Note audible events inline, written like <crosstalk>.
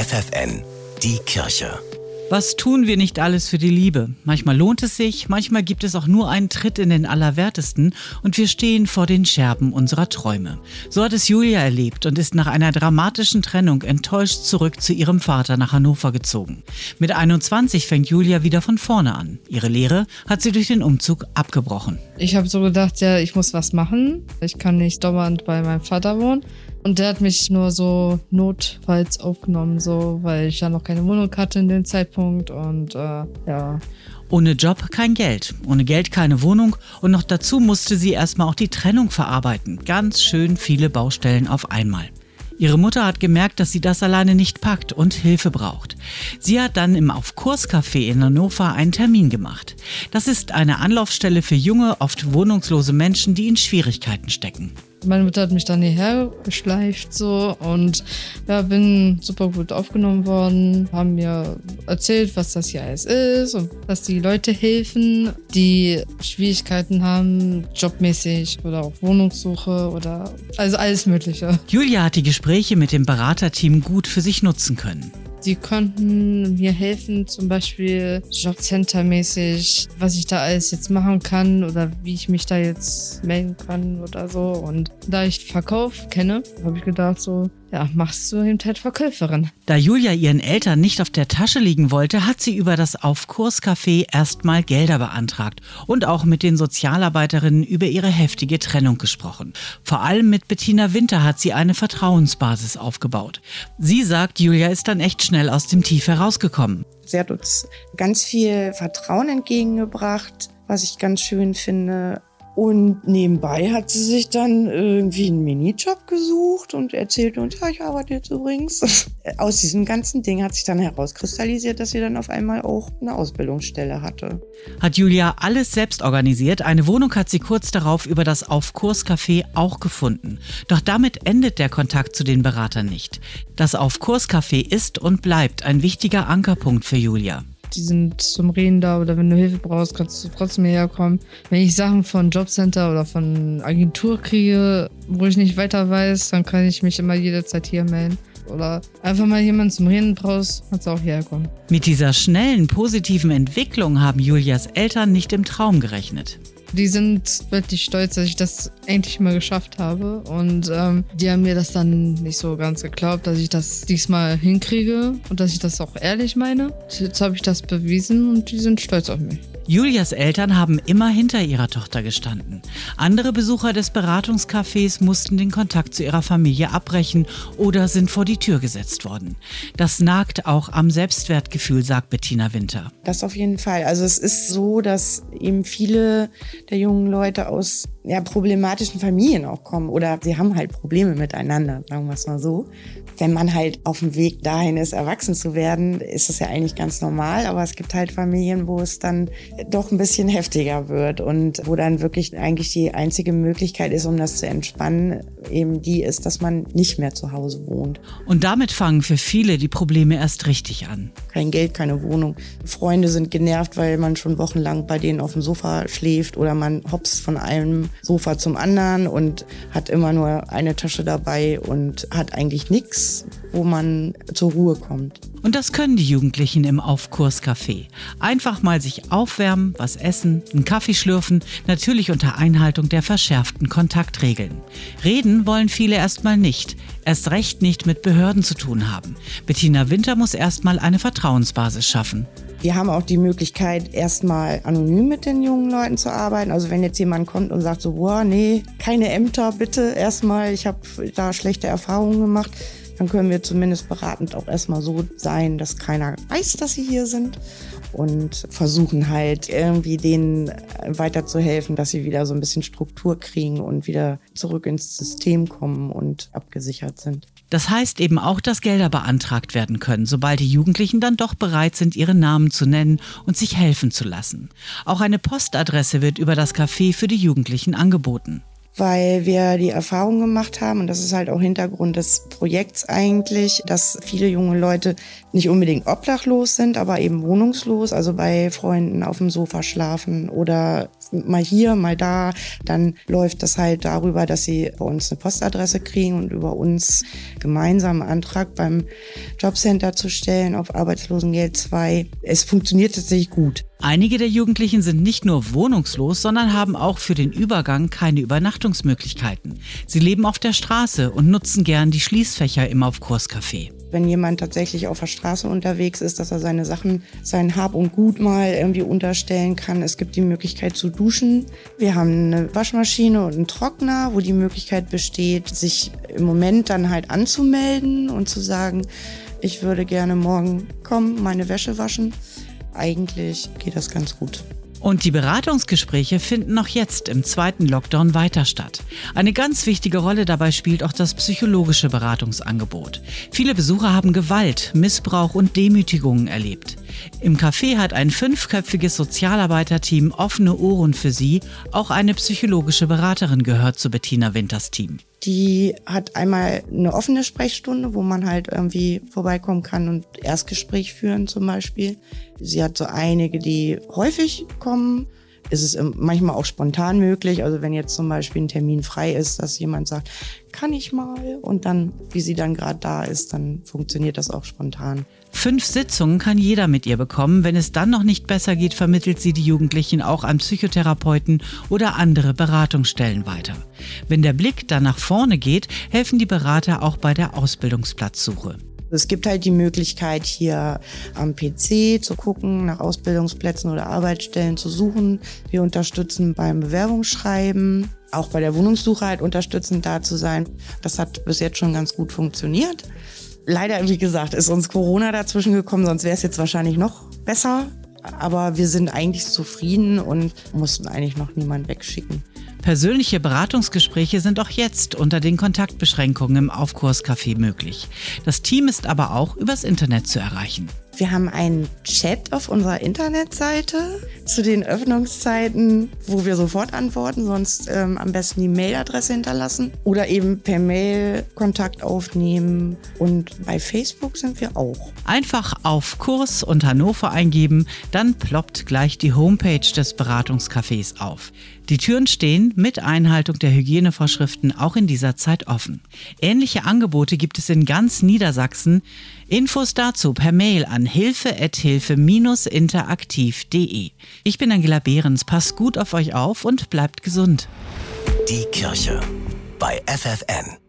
FFN, die Kirche. Was tun wir nicht alles für die Liebe? Manchmal lohnt es sich, manchmal gibt es auch nur einen Tritt in den Allerwertesten und wir stehen vor den Scherben unserer Träume. So hat es Julia erlebt und ist nach einer dramatischen Trennung enttäuscht zurück zu ihrem Vater nach Hannover gezogen. Mit 21 fängt Julia wieder von vorne an. Ihre Lehre hat sie durch den Umzug abgebrochen. Ich habe so gedacht, ja, ich muss was machen. Ich kann nicht dauernd bei meinem Vater wohnen. Und der hat mich nur so notfalls aufgenommen, so, weil ich ja noch keine Wohnung hatte in dem Zeitpunkt und äh, ja. Ohne Job kein Geld, ohne Geld keine Wohnung und noch dazu musste sie erstmal auch die Trennung verarbeiten. Ganz schön viele Baustellen auf einmal. Ihre Mutter hat gemerkt, dass sie das alleine nicht packt und Hilfe braucht. Sie hat dann im Aufkurscafé in Hannover einen Termin gemacht. Das ist eine Anlaufstelle für junge, oft wohnungslose Menschen, die in Schwierigkeiten stecken. Meine Mutter hat mich dann hierher geschleift so und ja, bin super gut aufgenommen worden, haben mir erzählt, was das hier alles ist und dass die Leute helfen, die Schwierigkeiten haben, jobmäßig oder auch Wohnungssuche oder also alles Mögliche. Julia hat die Gespräche mit dem Beraterteam gut für sich nutzen können. Sie konnten mir helfen, zum Beispiel Jobcenter-mäßig, was ich da alles jetzt machen kann oder wie ich mich da jetzt melden kann oder so. Und da ich Verkauf kenne, habe ich gedacht, so, ja, machst du eben halt Verkäuferin. Da Julia ihren Eltern nicht auf der Tasche liegen wollte, hat sie über das Aufkurscafé erstmal Gelder beantragt und auch mit den Sozialarbeiterinnen über ihre heftige Trennung gesprochen. Vor allem mit Bettina Winter hat sie eine Vertrauensbasis aufgebaut. Sie sagt, Julia ist dann echt schnell aus dem Tief herausgekommen. Sie hat uns ganz viel Vertrauen entgegengebracht, was ich ganz schön finde. Und nebenbei hat sie sich dann irgendwie einen Minijob gesucht und erzählte uns, ja, ich arbeite jetzt übrigens. <laughs> Aus diesem ganzen Ding hat sich dann herauskristallisiert, dass sie dann auf einmal auch eine Ausbildungsstelle hatte. Hat Julia alles selbst organisiert. Eine Wohnung hat sie kurz darauf über das Aufkurscafé auch gefunden. Doch damit endet der Kontakt zu den Beratern nicht. Das Aufkurscafé ist und bleibt ein wichtiger Ankerpunkt für Julia die sind zum Reden da oder wenn du Hilfe brauchst, kannst du trotzdem hierher kommen. Wenn ich Sachen von Jobcenter oder von Agentur kriege, wo ich nicht weiter weiß, dann kann ich mich immer jederzeit hier melden. Oder einfach mal jemanden zum Reden brauchst, kannst du auch hierher kommen. Mit dieser schnellen, positiven Entwicklung haben Julias Eltern nicht im Traum gerechnet. Die sind wirklich stolz, dass ich das endlich mal geschafft habe. Und ähm, die haben mir das dann nicht so ganz geglaubt, dass ich das diesmal hinkriege und dass ich das auch ehrlich meine. Jetzt habe ich das bewiesen und die sind stolz auf mich. Julias Eltern haben immer hinter ihrer Tochter gestanden. Andere Besucher des Beratungscafés mussten den Kontakt zu ihrer Familie abbrechen oder sind vor die Tür gesetzt worden. Das nagt auch am Selbstwertgefühl, sagt Bettina Winter. Das auf jeden Fall. Also es ist so, dass eben viele der jungen Leute aus ja, problematischen Familien auch kommen oder sie haben halt Probleme miteinander, sagen wir es mal so. Wenn man halt auf dem Weg dahin ist, erwachsen zu werden, ist es ja eigentlich ganz normal, aber es gibt halt Familien, wo es dann doch ein bisschen heftiger wird und wo dann wirklich eigentlich die einzige Möglichkeit ist, um das zu entspannen, eben die ist, dass man nicht mehr zu Hause wohnt. Und damit fangen für viele die Probleme erst richtig an. Kein Geld, keine Wohnung. Freunde sind genervt, weil man schon wochenlang bei denen auf dem Sofa schläft oder man hops von einem Sofa zum anderen und hat immer nur eine Tasche dabei und hat eigentlich nichts, wo man zur Ruhe kommt. Und das können die Jugendlichen im Aufkurscafé. Einfach mal sich aufwärmen, was essen, einen Kaffee schlürfen, natürlich unter Einhaltung der verschärften Kontaktregeln. Reden wollen viele erstmal nicht, erst recht nicht mit Behörden zu tun haben. Bettina Winter muss erstmal eine Vertrauensbasis schaffen. Wir haben auch die Möglichkeit, erstmal anonym mit den jungen Leuten zu arbeiten. Also wenn jetzt jemand kommt und sagt so, boah, nee, keine Ämter bitte erstmal, ich habe da schlechte Erfahrungen gemacht, dann können wir zumindest beratend auch erstmal so sein, dass keiner weiß, dass sie hier sind und versuchen halt irgendwie denen weiterzuhelfen, dass sie wieder so ein bisschen Struktur kriegen und wieder zurück ins System kommen und abgesichert sind. Das heißt eben auch, dass Gelder beantragt werden können, sobald die Jugendlichen dann doch bereit sind, ihre Namen zu nennen und sich helfen zu lassen. Auch eine Postadresse wird über das Café für die Jugendlichen angeboten. Weil wir die Erfahrung gemacht haben, und das ist halt auch Hintergrund des Projekts eigentlich, dass viele junge Leute nicht unbedingt obdachlos sind, aber eben wohnungslos, also bei Freunden auf dem Sofa schlafen oder mal hier, mal da. Dann läuft das halt darüber, dass sie bei uns eine Postadresse kriegen und über uns gemeinsam einen Antrag beim Jobcenter zu stellen auf Arbeitslosengeld 2. Es funktioniert tatsächlich gut. Einige der Jugendlichen sind nicht nur wohnungslos, sondern haben auch für den Übergang keine Übernachtungsmöglichkeiten. Sie leben auf der Straße und nutzen gern die Schließfächer im Aufkurscafé. Wenn jemand tatsächlich auf der Straße unterwegs ist, dass er seine Sachen, sein Hab und Gut mal irgendwie unterstellen kann. Es gibt die Möglichkeit zu duschen. Wir haben eine Waschmaschine und einen Trockner, wo die Möglichkeit besteht, sich im Moment dann halt anzumelden und zu sagen, ich würde gerne morgen kommen, meine Wäsche waschen eigentlich geht das ganz gut. Und die Beratungsgespräche finden noch jetzt im zweiten Lockdown weiter statt. Eine ganz wichtige Rolle dabei spielt auch das psychologische Beratungsangebot. Viele Besucher haben Gewalt, Missbrauch und Demütigungen erlebt. Im Café hat ein fünfköpfiges Sozialarbeiterteam offene Ohren für sie. Auch eine psychologische Beraterin gehört zu Bettina Winters Team. Die hat einmal eine offene Sprechstunde, wo man halt irgendwie vorbeikommen kann und Erstgespräch führen zum Beispiel. Sie hat so einige, die häufig kommen. Es ist manchmal auch spontan möglich. Also wenn jetzt zum Beispiel ein Termin frei ist, dass jemand sagt, kann ich mal? Und dann, wie sie dann gerade da ist, dann funktioniert das auch spontan. Fünf Sitzungen kann jeder mit ihr bekommen. Wenn es dann noch nicht besser geht, vermittelt sie die Jugendlichen auch an Psychotherapeuten oder andere Beratungsstellen weiter. Wenn der Blick dann nach vorne geht, helfen die Berater auch bei der Ausbildungsplatzsuche. Es gibt halt die Möglichkeit, hier am PC zu gucken, nach Ausbildungsplätzen oder Arbeitsstellen zu suchen. Wir unterstützen beim Bewerbungsschreiben, auch bei der Wohnungssuche halt unterstützend da zu sein. Das hat bis jetzt schon ganz gut funktioniert. Leider, wie gesagt, ist uns Corona dazwischen gekommen, sonst wäre es jetzt wahrscheinlich noch besser. Aber wir sind eigentlich zufrieden und mussten eigentlich noch niemanden wegschicken. Persönliche Beratungsgespräche sind auch jetzt unter den Kontaktbeschränkungen im Aufkurscafé möglich. Das Team ist aber auch übers Internet zu erreichen. Wir haben einen Chat auf unserer Internetseite zu den Öffnungszeiten, wo wir sofort antworten, sonst ähm, am besten die Mailadresse hinterlassen oder eben per Mail Kontakt aufnehmen. Und bei Facebook sind wir auch. Einfach auf Kurs und Hannover eingeben, dann ploppt gleich die Homepage des Beratungscafés auf. Die Türen stehen mit Einhaltung der Hygienevorschriften auch in dieser Zeit offen. Ähnliche Angebote gibt es in ganz Niedersachsen. Infos dazu per Mail an hilfe-interaktiv.de. Ich bin Angela Behrens. Passt gut auf euch auf und bleibt gesund. Die Kirche bei FFN.